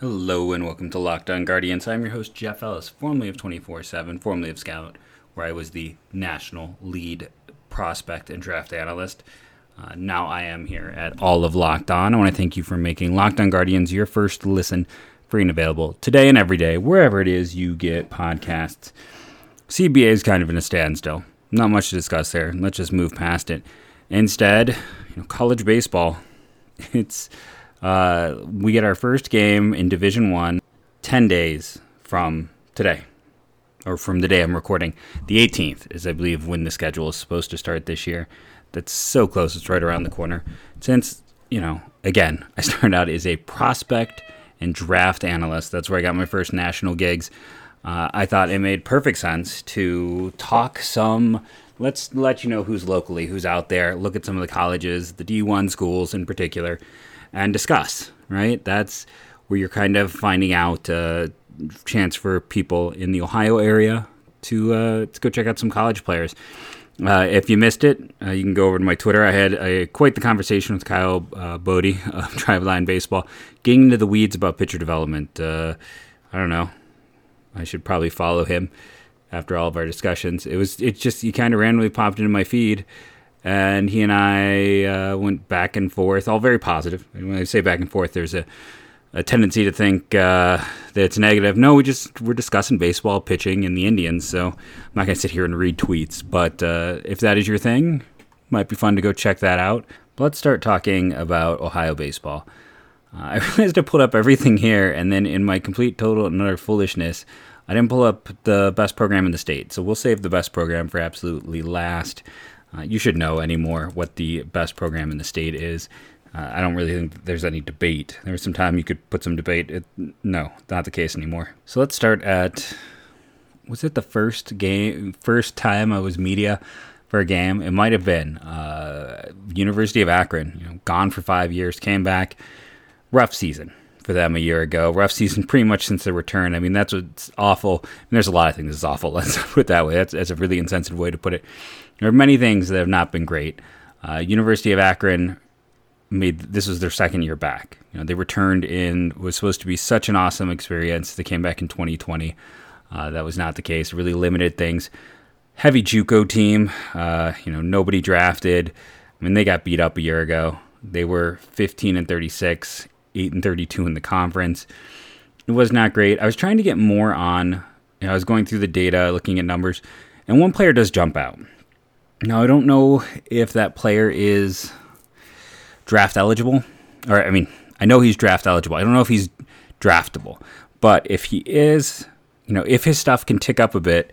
Hello and welcome to Locked On Guardians. I'm your host, Jeff Ellis, formerly of 24 7, formerly of Scout, where I was the national lead prospect and draft analyst. Uh, now I am here at all of Locked On. I want to thank you for making Locked On Guardians your first listen, free and available today and every day, wherever it is you get podcasts. CBA is kind of in a standstill. Not much to discuss there. Let's just move past it. Instead, you know, college baseball. It's uh, we get our first game in Division One 10 days from today, or from the day I'm recording. The 18th is, I believe, when the schedule is supposed to start this year. That's so close, it's right around the corner. Since, you know, again, I started out as a prospect and draft analyst, that's where I got my first national gigs. Uh, I thought it made perfect sense to talk some. Let's let you know who's locally, who's out there, look at some of the colleges, the D1 schools in particular, and discuss, right? That's where you're kind of finding out a uh, chance for people in the Ohio area to, uh, to go check out some college players. Uh, if you missed it, uh, you can go over to my Twitter. I had a, quite the conversation with Kyle uh, Boddy of Driveline Baseball, getting into the weeds about pitcher development. I don't know. I should probably follow him after all of our discussions. It was it just he kind of randomly popped into my feed, and he and I uh, went back and forth, all very positive. And when I say back and forth, there's a, a tendency to think uh, that it's negative. No, we just we're discussing baseball, pitching, and the Indians. So I'm not gonna sit here and read tweets. But uh, if that is your thing, might be fun to go check that out. But let's start talking about Ohio baseball. Uh, I realized I pulled up everything here, and then in my complete total and utter foolishness, I didn't pull up the best program in the state. So we'll save the best program for absolutely last. Uh, you should know anymore what the best program in the state is. Uh, I don't really think there's any debate. There was some time you could put some debate. It, no, not the case anymore. So let's start at. Was it the first game? First time I was media for a game? It might have been uh, University of Akron. You know, gone for five years, came back. Rough season for them a year ago. Rough season pretty much since the return. I mean, that's what's awful. And there's a lot of things that's awful. Let's put it that way. That's, that's a really insensitive way to put it. There are many things that have not been great. Uh, University of Akron made this was their second year back. You know, they returned in was supposed to be such an awesome experience. They came back in 2020. Uh, that was not the case. Really limited things. Heavy JUCO team. Uh, you know, nobody drafted. I mean, they got beat up a year ago. They were 15 and 36, 8 and 32 in the conference. It was not great. I was trying to get more on. You know, I was going through the data, looking at numbers, and one player does jump out. Now, I don't know if that player is draft eligible. Or, I mean, I know he's draft eligible. I don't know if he's draftable. But if he is, you know, if his stuff can tick up a bit,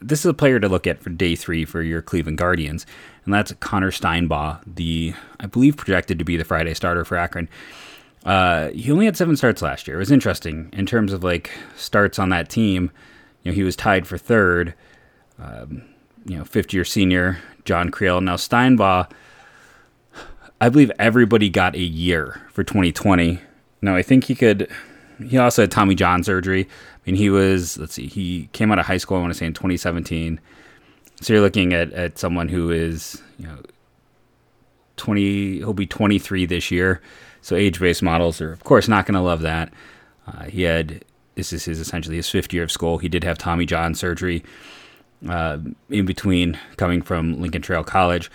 this is a player to look at for day three for your Cleveland Guardians. And that's Connor Steinbaugh, the, I believe, projected to be the Friday starter for Akron. Uh, he only had seven starts last year. It was interesting in terms of like starts on that team. You know, he was tied for third. Um, you know, 50 year senior John Creel. Now Steinbaugh, I believe everybody got a year for 2020. Now I think he could. He also had Tommy John surgery. I mean, he was. Let's see. He came out of high school. I want to say in 2017. So you're looking at at someone who is you know 20. He'll be 23 this year. So age based models are of course not going to love that. Uh, he had. This is his essentially his fifth year of school. He did have Tommy John surgery uh, in between coming from Lincoln Trail College.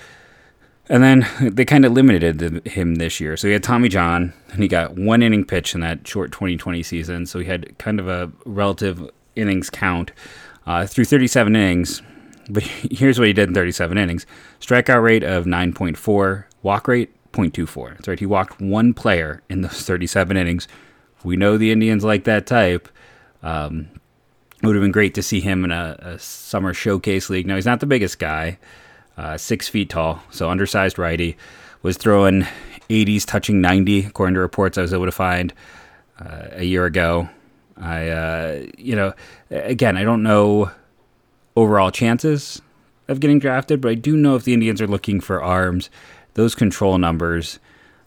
And then they kind of limited him this year. So he had Tommy John, and he got one inning pitch in that short 2020 season. So he had kind of a relative innings count uh, through 37 innings. But here's what he did in 37 innings strikeout rate of 9.4, walk rate 0.24. That's right, he walked one player in those 37 innings. We know the Indians like that type. Um, it would have been great to see him in a, a summer showcase league. Now he's not the biggest guy, uh, six feet tall, so undersized righty. Was throwing 80s, touching 90, according to reports I was able to find uh, a year ago. I, uh, you know, again, I don't know overall chances of getting drafted, but I do know if the Indians are looking for arms, those control numbers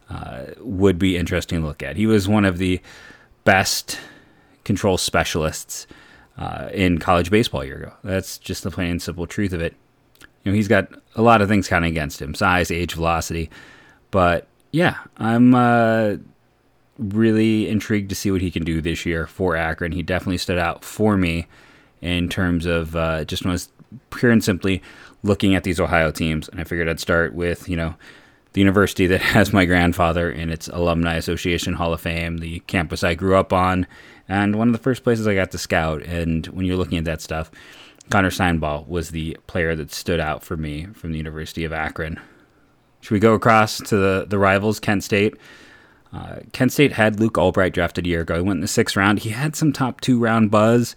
uh, would be interesting to look at. He was one of the best control specialists uh, in college baseball a year ago. That's just the plain and simple truth of it. You know, he's got a lot of things counting against him: size, age, velocity. But yeah, I'm uh, really intrigued to see what he can do this year for Akron. He definitely stood out for me in terms of uh, just was pure and simply looking at these Ohio teams, and I figured I'd start with you know the university that has my grandfather in its Alumni Association Hall of Fame, the campus I grew up on, and one of the first places I got to scout. And when you're looking at that stuff, Connor Steinball was the player that stood out for me from the University of Akron. Should we go across to the, the rivals, Kent State? Uh, Kent State had Luke Albright drafted a year ago. He went in the sixth round. He had some top two round buzz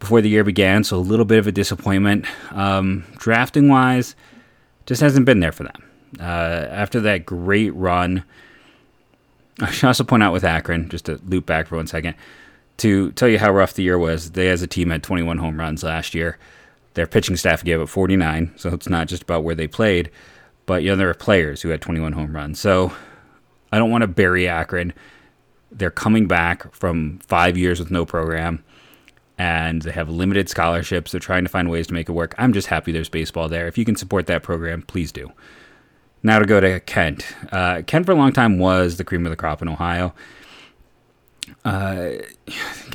before the year began, so a little bit of a disappointment. Um, drafting wise, just hasn't been there for them. Uh, after that great run, I should also point out with Akron, just to loop back for one second, to tell you how rough the year was. They, as a team, had 21 home runs last year. Their pitching staff gave up 49, so it's not just about where they played, but you know there are players who had 21 home runs. So I don't want to bury Akron. They're coming back from five years with no program and they have limited scholarships. They're trying to find ways to make it work. I'm just happy there's baseball there. If you can support that program, please do. Now to go to Kent. Uh, Kent for a long time was the cream of the crop in Ohio. Uh,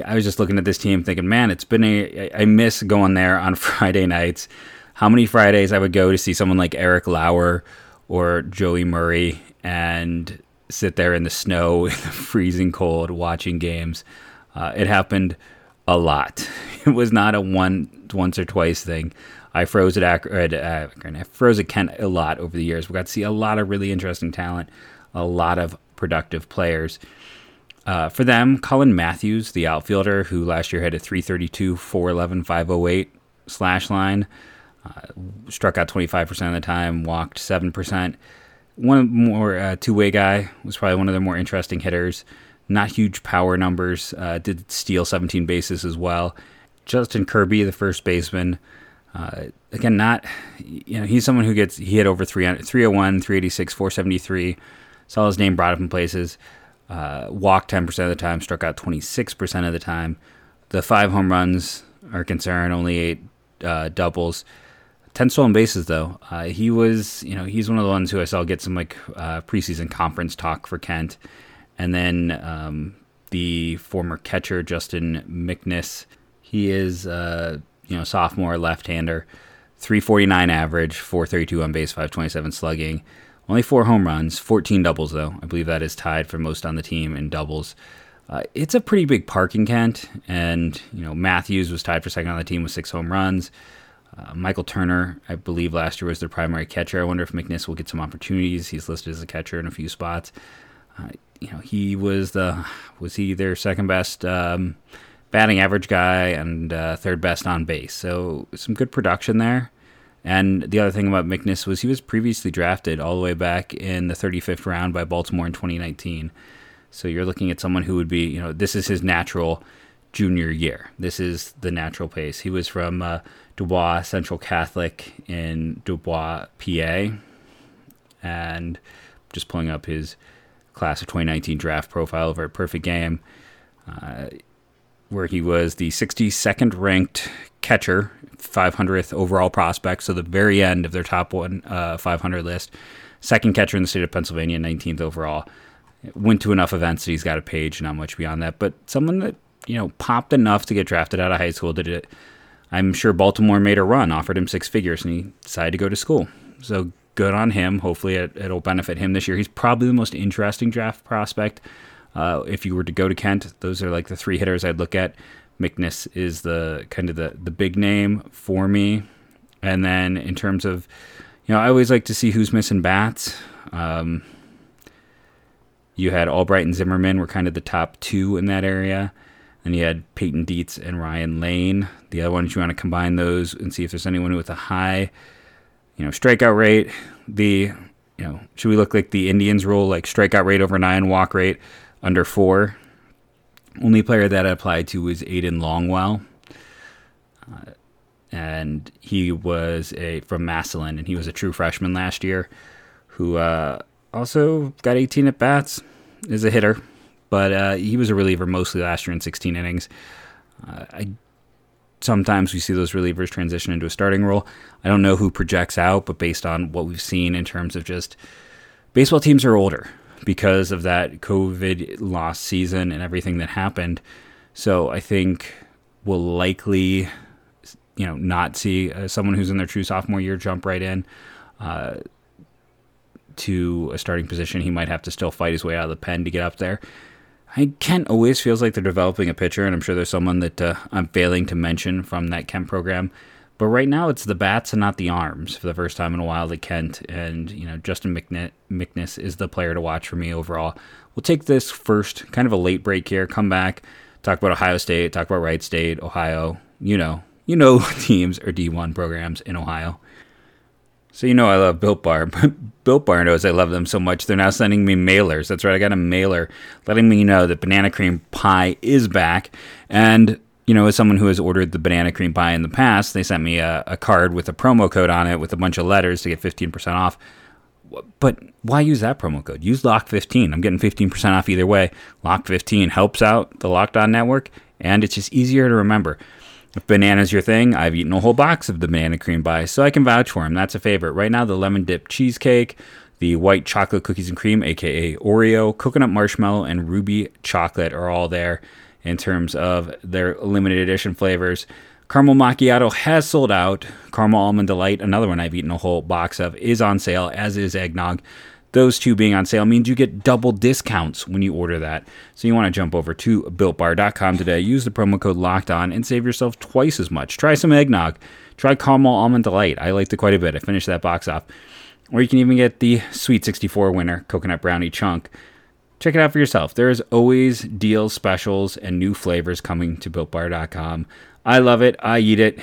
I was just looking at this team thinking, man, it's been a. I miss going there on Friday nights. How many Fridays I would go to see someone like Eric Lauer or Joey Murray and sit there in the snow, in the freezing cold, watching games. Uh, it happened a lot. It was not a one once or twice thing. I froze at Akron, I froze at Kent a lot over the years. We got to see a lot of really interesting talent, a lot of productive players. Uh, for them, Colin Matthews, the outfielder, who last year had a 332, 411, 508 slash line, uh, struck out 25% of the time, walked 7%. One more uh, two way guy was probably one of the more interesting hitters not huge power numbers. Uh, did steal 17 bases as well. Justin Kirby, the first baseman, uh, again, not you know he's someone who gets he hit over 300, 301, 386, 473. Saw his name brought up in places. Uh, walked 10% of the time, struck out 26% of the time. The five home runs are concerned, only eight uh, doubles. 10 stolen bases, though. Uh, he was, you know, he's one of the ones who I saw get some like uh, preseason conference talk for Kent and then um, the former catcher Justin McNiss. He is uh, you know sophomore left-hander, 349 average, 432 on base, 527 slugging. Only four home runs, 14 doubles though. I believe that is tied for most on the team in doubles. Uh, it's a pretty big parking Kent, and you know Matthews was tied for second on the team with six home runs. Uh, Michael Turner, I believe last year was their primary catcher. I wonder if McNiss will get some opportunities. He's listed as a catcher in a few spots. Uh, you know, he was the was he their second best um, batting average guy and uh, third best on base. So some good production there. And the other thing about McNiss was he was previously drafted all the way back in the 35th round by Baltimore in 2019. So you're looking at someone who would be, you know, this is his natural junior year. This is the natural pace. He was from uh, Dubois Central Catholic in Dubois, PA, and just pulling up his class of 2019 draft profile over a perfect game, uh, where he was the 62nd ranked catcher, 500th overall prospect, so the very end of their top one uh, 500 list. Second catcher in the state of Pennsylvania, 19th overall. Went to enough events that he's got a page, not much beyond that. But someone that you know popped enough to get drafted out of high school. Did it? I'm sure Baltimore made a run, offered him six figures, and he decided to go to school. So good on him. Hopefully, it, will benefit him this year. He's probably the most interesting draft prospect. Uh, if you were to go to Kent, those are like the three hitters I'd look at. McNiss is the kind of the, the big name for me. And then in terms of, you know, I always like to see who's missing bats. Um, you had Albright and Zimmerman were kind of the top two in that area. And you had Peyton Dietz and Ryan Lane. The other ones you want to combine those and see if there's anyone with a high you know, strikeout rate, the, you know, should we look like the Indians rule, like strikeout rate over nine, walk rate under four? Only player that I applied to was Aiden Longwell. Uh, and he was a from Massillon, and he was a true freshman last year, who uh, also got 18 at bats, is a hitter, but uh, he was a reliever mostly last year in 16 innings. Uh, I sometimes we see those relievers transition into a starting role. I don't know who projects out, but based on what we've seen in terms of just baseball teams are older. Because of that COVID lost season and everything that happened. So I think we'll likely, you know, not see uh, someone who's in their true sophomore year jump right in. Uh, to a starting position, he might have to still fight his way out of the pen to get up there. I Kent always feels like they're developing a pitcher, and I'm sure there's someone that uh, I'm failing to mention from that Kent program. But right now, it's the bats and not the arms for the first time in a while that Kent and you know Justin McNiss is the player to watch for me overall. We'll take this first, kind of a late break here. Come back, talk about Ohio State, talk about Wright State, Ohio. You know, you know teams or D1 programs in Ohio. So you know I love Built Bar. Built Bar knows I love them so much. They're now sending me mailers. That's right, I got a mailer letting me know that banana cream pie is back. And you know, as someone who has ordered the banana cream pie in the past, they sent me a, a card with a promo code on it with a bunch of letters to get 15% off. But why use that promo code? Use Lock15. I'm getting 15% off either way. Lock15 helps out the Locked On Network, and it's just easier to remember. If banana's your thing, I've eaten a whole box of the banana cream pie, so I can vouch for them. That's a favorite. Right now, the lemon dip cheesecake, the white chocolate cookies and cream, aka Oreo, coconut marshmallow, and ruby chocolate are all there in terms of their limited edition flavors. Caramel macchiato has sold out. Caramel almond delight, another one I've eaten a whole box of, is on sale, as is eggnog. Those two being on sale means you get double discounts when you order that. So you want to jump over to builtbar.com today, use the promo code locked on, and save yourself twice as much. Try some eggnog. Try caramel almond delight. I liked it quite a bit. I finished that box off. Or you can even get the Sweet 64 winner coconut brownie chunk. Check it out for yourself. There is always deals, specials, and new flavors coming to builtbar.com. I love it. I eat it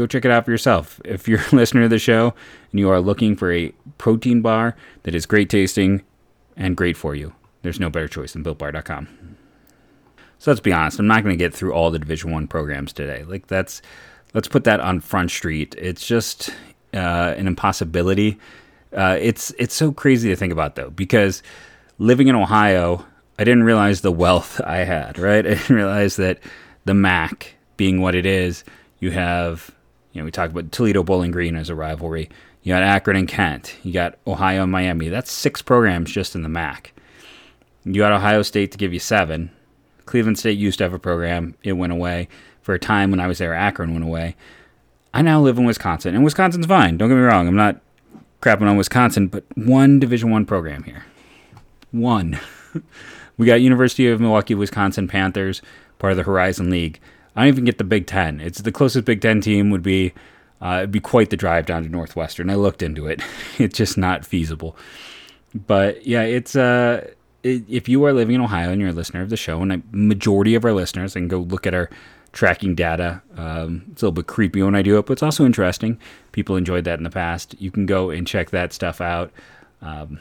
go check it out for yourself. If you're a listener to the show and you are looking for a protein bar that is great tasting and great for you, there's no better choice than builtbar.com. So let's be honest, I'm not going to get through all the Division 1 programs today. Like that's let's put that on front street. It's just uh, an impossibility. Uh, it's it's so crazy to think about though because living in Ohio, I didn't realize the wealth I had, right? I didn't realize that the MAC being what it is, you have you know, we talked about Toledo Bowling Green as a rivalry. You got Akron and Kent. You got Ohio and Miami. That's six programs just in the MAC. You got Ohio State to give you seven. Cleveland State used to have a program. It went away. For a time when I was there, Akron went away. I now live in Wisconsin, and Wisconsin's fine. Don't get me wrong. I'm not crapping on Wisconsin, but one Division One program here. One. we got University of Milwaukee, Wisconsin Panthers, part of the Horizon League. I don't even get the Big Ten. It's the closest Big Ten team would be. Uh, it'd be quite the drive down to Northwestern. I looked into it. it's just not feasible. But yeah, it's uh, it, if you are living in Ohio and you're a listener of the show, and a majority of our listeners, and go look at our tracking data. Um, it's a little bit creepy when I do it, but it's also interesting. People enjoyed that in the past. You can go and check that stuff out. Um,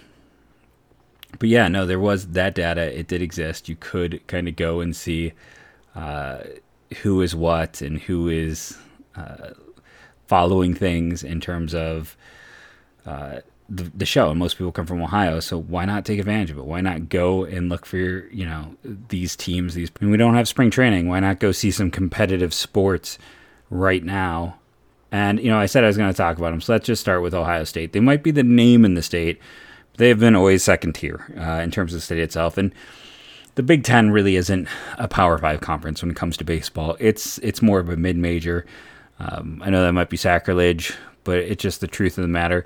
but yeah, no, there was that data. It did exist. You could kind of go and see. Uh, who is what and who is uh, following things in terms of uh, the, the show. And most people come from Ohio, so why not take advantage of it? Why not go and look for you know these teams? These I mean, we don't have spring training. Why not go see some competitive sports right now? And you know, I said I was going to talk about them, so let's just start with Ohio State. They might be the name in the state. They have been always second tier uh, in terms of the state itself, and the Big Ten really isn't a Power Five conference when it comes to baseball. It's it's more of a mid major. Um, I know that might be sacrilege, but it's just the truth of the matter.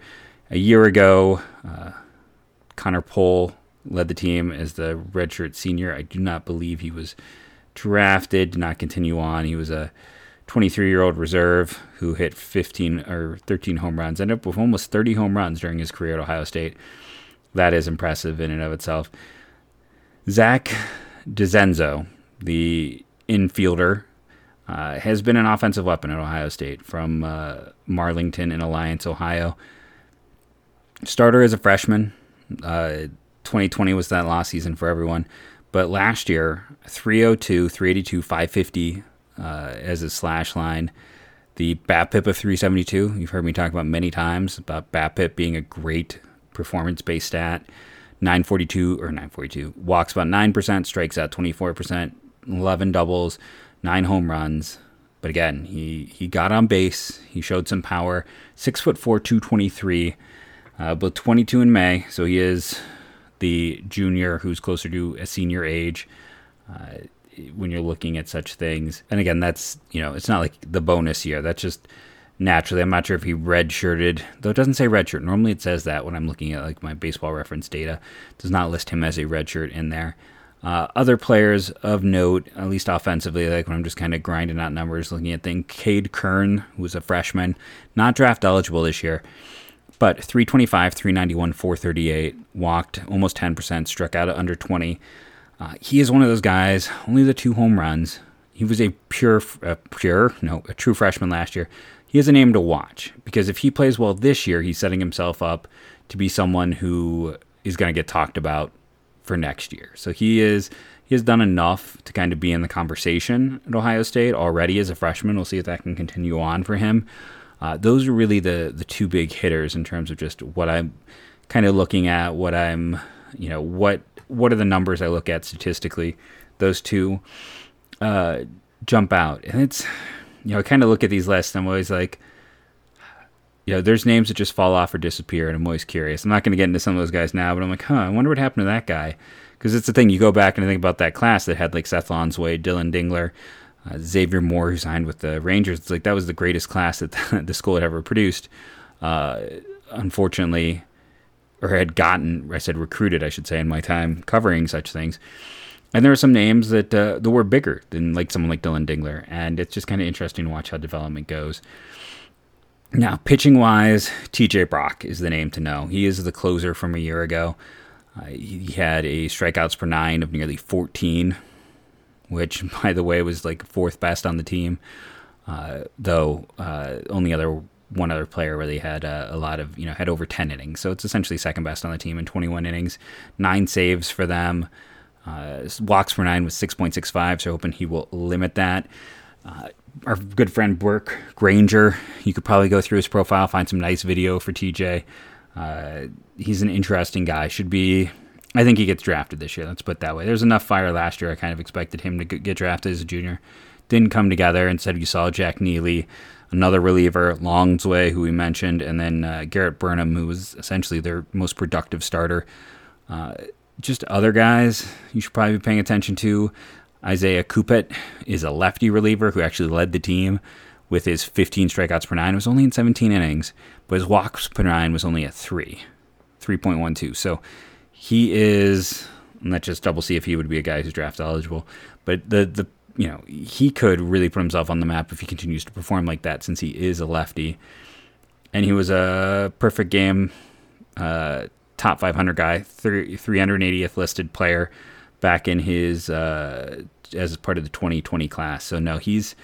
A year ago, uh, Connor Pohl led the team as the redshirt senior. I do not believe he was drafted, did not continue on. He was a 23 year old reserve who hit 15 or 13 home runs, ended up with almost 30 home runs during his career at Ohio State. That is impressive in and of itself. Zach DeZenzo, the infielder, uh, has been an offensive weapon at Ohio State from uh, Marlington in Alliance, Ohio. Starter as a freshman. Uh, 2020 was that last season for everyone. But last year, 302, 382, 550 uh, as a slash line. The BABIP of 372, you've heard me talk about many times about BABIP being a great performance based stat. 942 or 942 walks about 9%, strikes out 24%, 11 doubles, 9 home runs. But again, he, he got on base. He showed some power. Six foot four, 223, uh, but 22 in May. So he is the junior who's closer to a senior age. Uh, when you're looking at such things, and again, that's you know, it's not like the bonus year. That's just naturally. I'm not sure if he redshirted, though it doesn't say redshirt. Normally it says that when I'm looking at like my baseball reference data. It does not list him as a redshirt in there. Uh, other players of note, at least offensively, like when I'm just kind of grinding out numbers, looking at things, Cade Kern, who's a freshman, not draft eligible this year, but 325, 391, 438, walked almost 10%, struck out at under 20. Uh, he is one of those guys, only the two home runs. He was a pure, pure, no, a true freshman last year. He is a name to watch because if he plays well this year, he's setting himself up to be someone who is going to get talked about for next year. So he is he has done enough to kind of be in the conversation at Ohio State already as a freshman. We'll see if that can continue on for him. Uh, those are really the the two big hitters in terms of just what I'm kind of looking at, what I'm you know what what are the numbers I look at statistically. Those two uh, jump out, and it's you know I kind of look at these lists. And I'm always like you know, there's names that just fall off or disappear, and I'm always curious. I'm not going to get into some of those guys now, but I'm like, huh, I wonder what happened to that guy. Because it's the thing, you go back and think about that class that had like Seth Lonsway, Dylan Dingler, uh, Xavier Moore, who signed with the Rangers. It's like that was the greatest class that the school had ever produced. Uh, unfortunately, or had gotten, I said recruited, I should say, in my time covering such things. And there are some names that, uh, that were bigger than like someone like Dylan Dingler, and it's just kind of interesting to watch how development goes. Now, pitching wise, TJ Brock is the name to know. He is the closer from a year ago. Uh, he had a strikeouts per nine of nearly 14, which, by the way, was like fourth best on the team. Uh, though uh, only other one other player really had uh, a lot of you know had over 10 innings, so it's essentially second best on the team in 21 innings, nine saves for them. Uh, walks per nine was 6.65, so hoping he will limit that. Uh, our good friend Burke Granger. You could probably go through his profile, find some nice video for TJ. Uh, he's an interesting guy. Should be, I think he gets drafted this year. Let's put that way. There's enough fire last year. I kind of expected him to get drafted as a junior. Didn't come together. Instead, you saw Jack Neely, another reliever, Lonsway, who we mentioned, and then uh, Garrett Burhenn, who was essentially their most productive starter. Uh, just other guys you should probably be paying attention to. Isaiah Coopet is a lefty reliever who actually led the team with his 15 strikeouts per nine. It was only in 17 innings, but his walks per nine was only at three, 3.12. So he is. Let's just double see if he would be a guy who's draft eligible. But the the you know he could really put himself on the map if he continues to perform like that, since he is a lefty, and he was a perfect game, uh, top 500 guy, 380th listed player back in his uh, as part of the 2020 class. So no, he's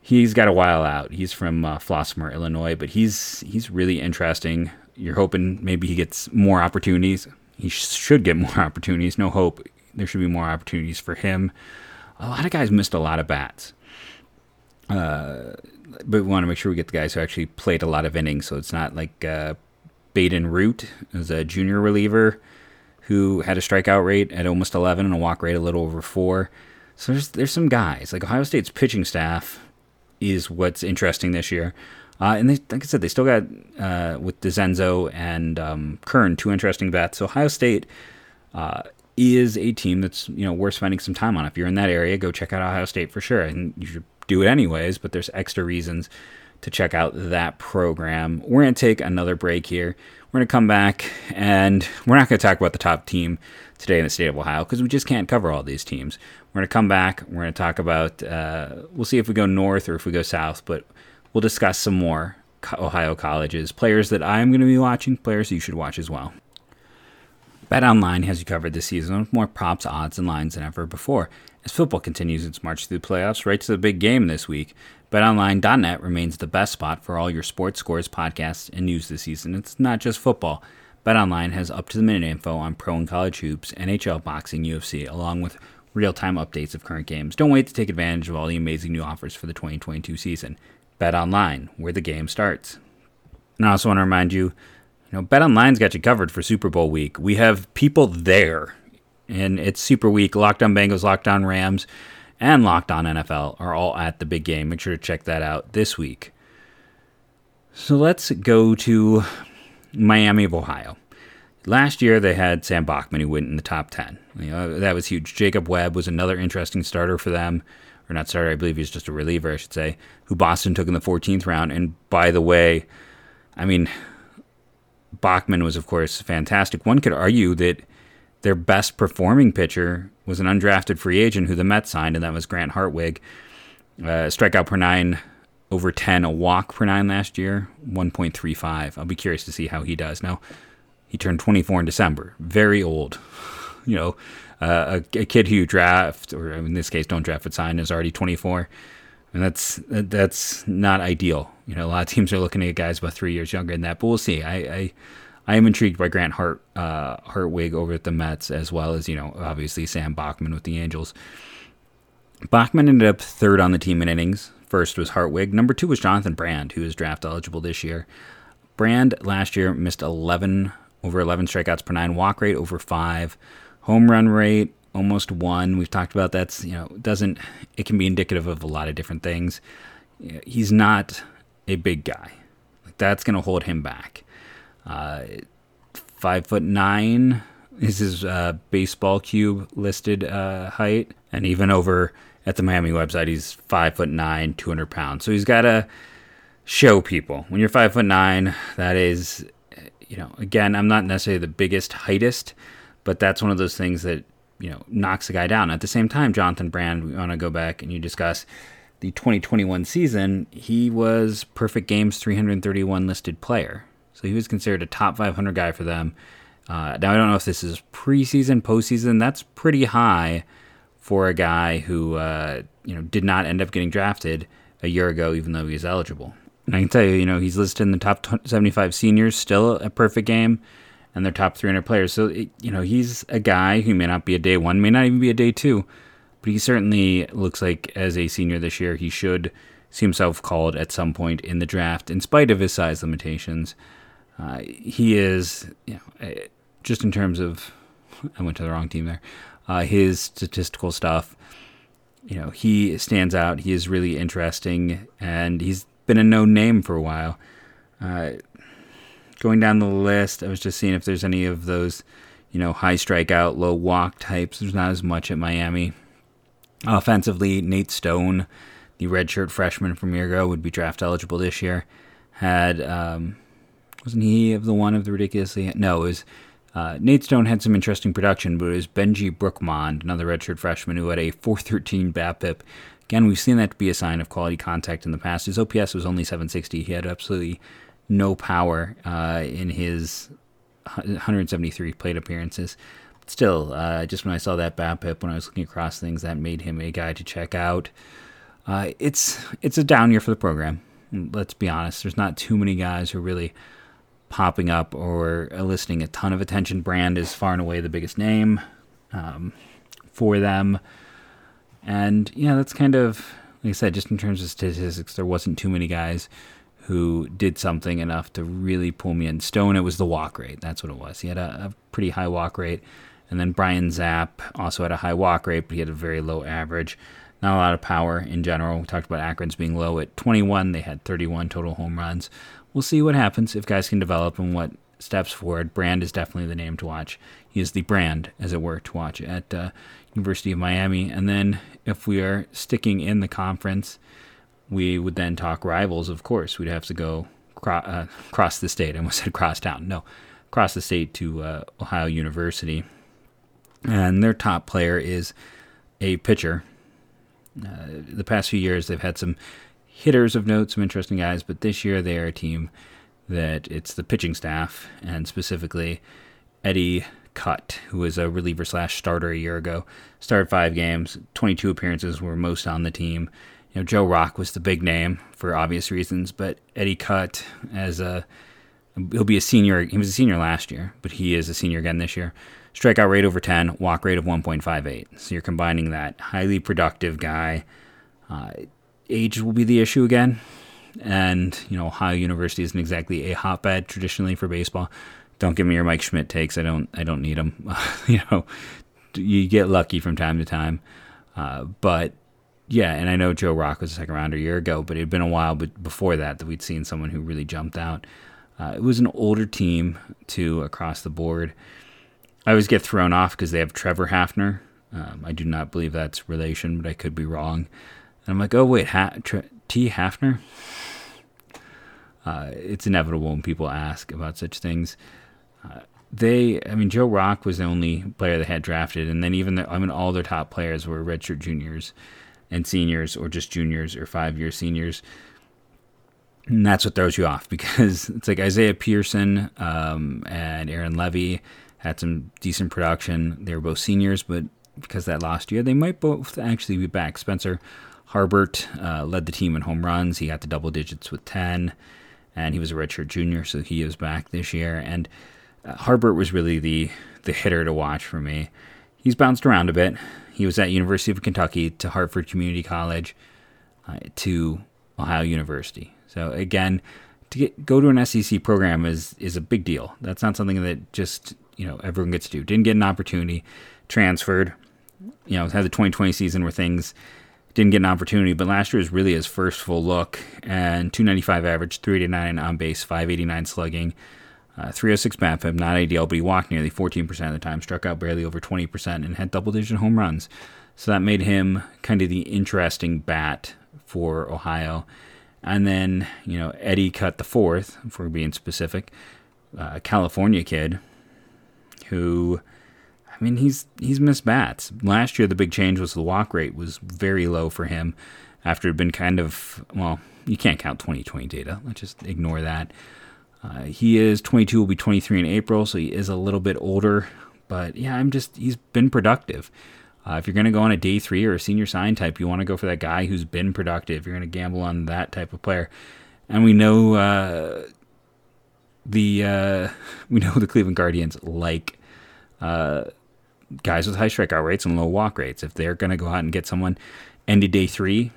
he's got a while out. He's from uh, Flossmoor, Illinois, but he's he's really interesting. You're hoping maybe he gets more opportunities. He sh- should get more opportunities. No hope. There should be more opportunities for him. A lot of guys missed a lot of bats. Uh, but we want to make sure we get the guys who actually played a lot of innings. So it's not like uh, Baden Root as a junior reliever who had a strikeout rate at almost 11 and a walk rate a little over four. So there's there's some guys like Ohio State's pitching staff is what's interesting this year. Uh, and they, like I said, they still got uh, with DeZenzo and um, Kern two interesting bats. So Ohio State uh, is a team that's you know worth spending some time on. If you're in that area, go check out Ohio State for sure, and you should do it anyways. But there's extra reasons to check out that program. We're gonna take another break here. We're gonna come back, and we're not gonna talk about the top team today in the state of Ohio because we just can't cover all these teams. We're going to come back. We're going to talk about, uh, we'll see if we go north or if we go south, but we'll discuss some more Ohio colleges, players that I'm going to be watching, players you should watch as well. Bet Online has you covered this season with more props, odds, and lines than ever before. As football continues its march through the playoffs, right to the big game this week, BetOnline.net remains the best spot for all your sports scores, podcasts, and news this season. It's not just football. BetOnline has up to the minute info on pro and college hoops, NHL, boxing, UFC, along with real time updates of current games. Don't wait to take advantage of all the amazing new offers for the 2022 season. Bet online, where the game starts. And I also want to remind you, you know, Bet Online's got you covered for Super Bowl week. We have people there, and it's Super Week. Locked On Bengals, Locked On Rams, and Locked On NFL are all at the big game. Make sure to check that out this week. So let's go to Miami of Ohio. Last year they had Sam Bachman who went in the top ten. You know that was huge. Jacob Webb was another interesting starter for them, or not starter. I believe he's just a reliever, I should say. Who Boston took in the 14th round. And by the way, I mean Bachman was of course fantastic. One could argue that their best performing pitcher was an undrafted free agent who the Mets signed, and that was Grant Hartwig. Uh, strikeout per nine over 10, a walk per nine last year, 1.35. I'll be curious to see how he does. Now, he turned 24 in December. Very old. You know, uh, a, a, kid who you draft, or in this case, don't draft but sign, is already 24. And that's that's not ideal. You know, a lot of teams are looking at guys about three years younger than that. But we'll see. I I, I am intrigued by Grant Hart uh, Hartwig over at the Mets, as well as you know, obviously Sam Bachman with the Angels. Bachman ended up third on the team in innings. First was Hartwig. Number two was Jonathan Brand, who is draft eligible this year. Brand last year missed 11 over 11 strikeouts per nine, walk rate over five, home run rate almost one. We've talked about that's you know doesn't it can be indicative of a lot of different things. He's not a big guy. That's going to hold him back. Uh, five foot nine is his uh, baseball cube listed uh, height, and even over at the Miami website, he's five foot nine, two hundred pounds. So he's got to show people when you're five foot nine. That is, you know, again, I'm not necessarily the biggest heightist, but that's one of those things that you know knocks a guy down. At the same time, Jonathan Brand, we want to go back and you discuss the 2021 season. He was perfect games 331 listed player, so he was considered a top 500 guy for them. Uh, now I don't know if this is preseason, postseason. That's pretty high for a guy who uh, you know did not end up getting drafted a year ago, even though he was eligible. And I can tell you, you know, he's listed in the top 75 seniors, still a perfect game and their top 300 players. So, it, you know, he's a guy who may not be a day one, may not even be a day two, but he certainly looks like as a senior this year, he should see himself called at some point in the draft, in spite of his size limitations. Uh, he is, you know, eh, just in terms of, I went to the wrong team there, uh, his statistical stuff. You know, he stands out. He is really interesting, and he's been a known name for a while. Uh, going down the list, I was just seeing if there's any of those, you know, high strikeout, low walk types. There's not as much at Miami. Offensively, Nate Stone, the redshirt freshman from year ago, would be draft eligible this year. Had um, wasn't he of the one of the ridiculously? No, it was uh, Nate Stone had some interesting production, but it was Benji Brookmond, another redshirt freshman who had a 413 BABIP. Again, we've seen that to be a sign of quality contact in the past. His OPS was only 760. He had absolutely no power uh, in his 173 plate appearances. But still, uh, just when I saw that BABIP, when I was looking across things, that made him a guy to check out. Uh, it's it's a down year for the program. Let's be honest. There's not too many guys who really popping up or eliciting a ton of attention. Brand is far and away the biggest name um, for them, and yeah, that's kind of like I said. Just in terms of statistics, there wasn't too many guys who did something enough to really pull me in. Stone, it was the walk rate. That's what it was. He had a, a pretty high walk rate. And then Brian Zapp also had a high walk rate, but he had a very low average. Not a lot of power in general. We talked about Akron's being low at 21. They had 31 total home runs. We'll see what happens if guys can develop and what steps forward. Brand is definitely the name to watch. He is the brand, as it were, to watch at uh, University of Miami. And then if we are sticking in the conference, we would then talk rivals, of course. We'd have to go cro- uh, cross the state. I almost said cross town. No, cross the state to uh, Ohio University. And their top player is a pitcher. Uh, the past few years, they've had some hitters of note, some interesting guys, but this year they are a team that it's the pitching staff, and specifically Eddie Cutt, who was a reliever slash starter a year ago. Started five games, 22 appearances were most on the team you know, Joe Rock was the big name for obvious reasons, but Eddie Cutt as a he'll be a senior. He was a senior last year, but he is a senior again this year. Strikeout rate over 10, walk rate of 1.58. So you're combining that highly productive guy. Uh, age will be the issue again, and you know Ohio University isn't exactly a hotbed traditionally for baseball. Don't give me your Mike Schmidt takes. I don't. I don't need them. you know, you get lucky from time to time, uh, but yeah, and I know Joe Rock was a second rounder a year ago, but it had been a while before that that we'd seen someone who really jumped out. Uh, it was an older team, too, across the board. I always get thrown off because they have Trevor Hafner. Um, I do not believe that's relation, but I could be wrong. And I'm like, oh, wait, ha- T. Hafner? Uh, it's inevitable when people ask about such things. Uh, they, I mean, Joe Rock was the only player they had drafted, and then even the, I mean, all their top players were redshirt juniors and seniors, or just juniors or five year seniors. And that's what throws you off because it's like Isaiah Pearson um, and Aaron Levy had some decent production. They were both seniors, but because that last year, they might both actually be back. Spencer Harbert uh, led the team in home runs. He got to double digits with 10, and he was a redshirt junior, so he is back this year. And uh, Harbert was really the the hitter to watch for me. He's bounced around a bit. He was at University of Kentucky to Harford Community College uh, to Ohio University. So again, to get, go to an SEC program is is a big deal. That's not something that just you know everyone gets to do. Didn't get an opportunity, transferred. You know, had the 2020 season where things didn't get an opportunity, but last year was really his first full look. And 295 average, 389 on base, 589 slugging, uh, 306 BABIP, not ideal, but he walked nearly 14% of the time, struck out barely over 20%, and had double digit home runs. So that made him kind of the interesting bat for Ohio. And then, you know, Eddie Cutt the fourth, for being specific, uh, a California kid who, I mean, he's he's missed bats. Last year, the big change was the walk rate was very low for him after it had been kind of, well, you can't count 2020 data. Let's just ignore that. Uh, he is 22, will be 23 in April, so he is a little bit older. But yeah, I'm just, he's been productive. Uh, if you're going to go on a day three or a senior sign type, you want to go for that guy who's been productive. You're going to gamble on that type of player. And we know uh, the uh, we know the Cleveland Guardians like uh, guys with high strikeout rates and low walk rates. If they're going to go out and get someone end of day three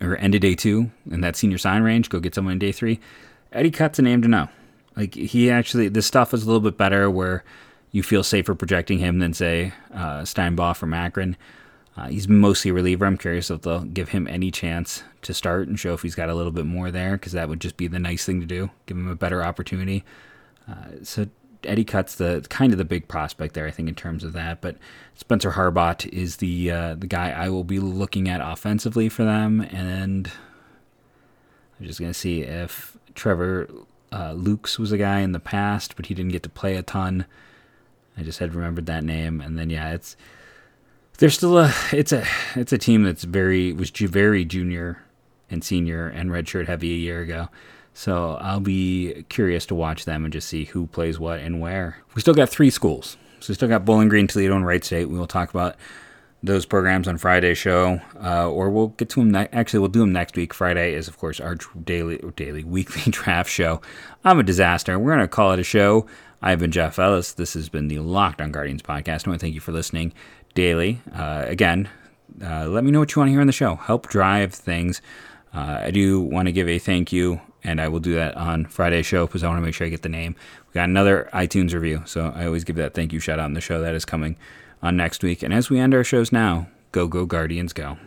or end of day two in that senior sign range, go get someone in day three Eddie Cutt's a name to know. Like he actually, this stuff is a little bit better where you feel safer projecting him than say uh, Steinbach from Akron. Uh, he's mostly a reliever. I'm curious if they'll give him any chance to start and show if he's got a little bit more there, because that would just be the nice thing to do, give him a better opportunity. Uh, so Eddie Cutt's the kind of the big prospect there, I think, in terms of that. But Spencer Harbert is the uh, the guy I will be looking at offensively for them, and I'm just gonna see if Trevor uh, Lukes was a guy in the past, but he didn't get to play a ton. I just had remembered that name, and then yeah, it's there's still a it's a it's a team that's very was very junior and senior and redshirt heavy a year ago. So I'll be curious to watch them and just see who plays what and where. We still got three schools. So we still got Bowling Green, Toledo, and Wright State. We will talk about those programs on Friday's show, uh, or we'll get to them. Ne- Actually, we'll do them next week. Friday is, of course, our daily, daily, weekly draft show. I'm a disaster. We're gonna call it a show. I've been Jeff Ellis. This has been the Locked On Guardians podcast. I want to thank you for listening daily. Uh, again, uh, let me know what you want to hear on the show. Help drive things. Uh, I do want to give a thank you, and I will do that on Friday's show because I want to make sure I get the name. We got another iTunes review, so I always give that thank you shout out on the show that is coming on next week. And as we end our shows now, go, go, Guardians, go.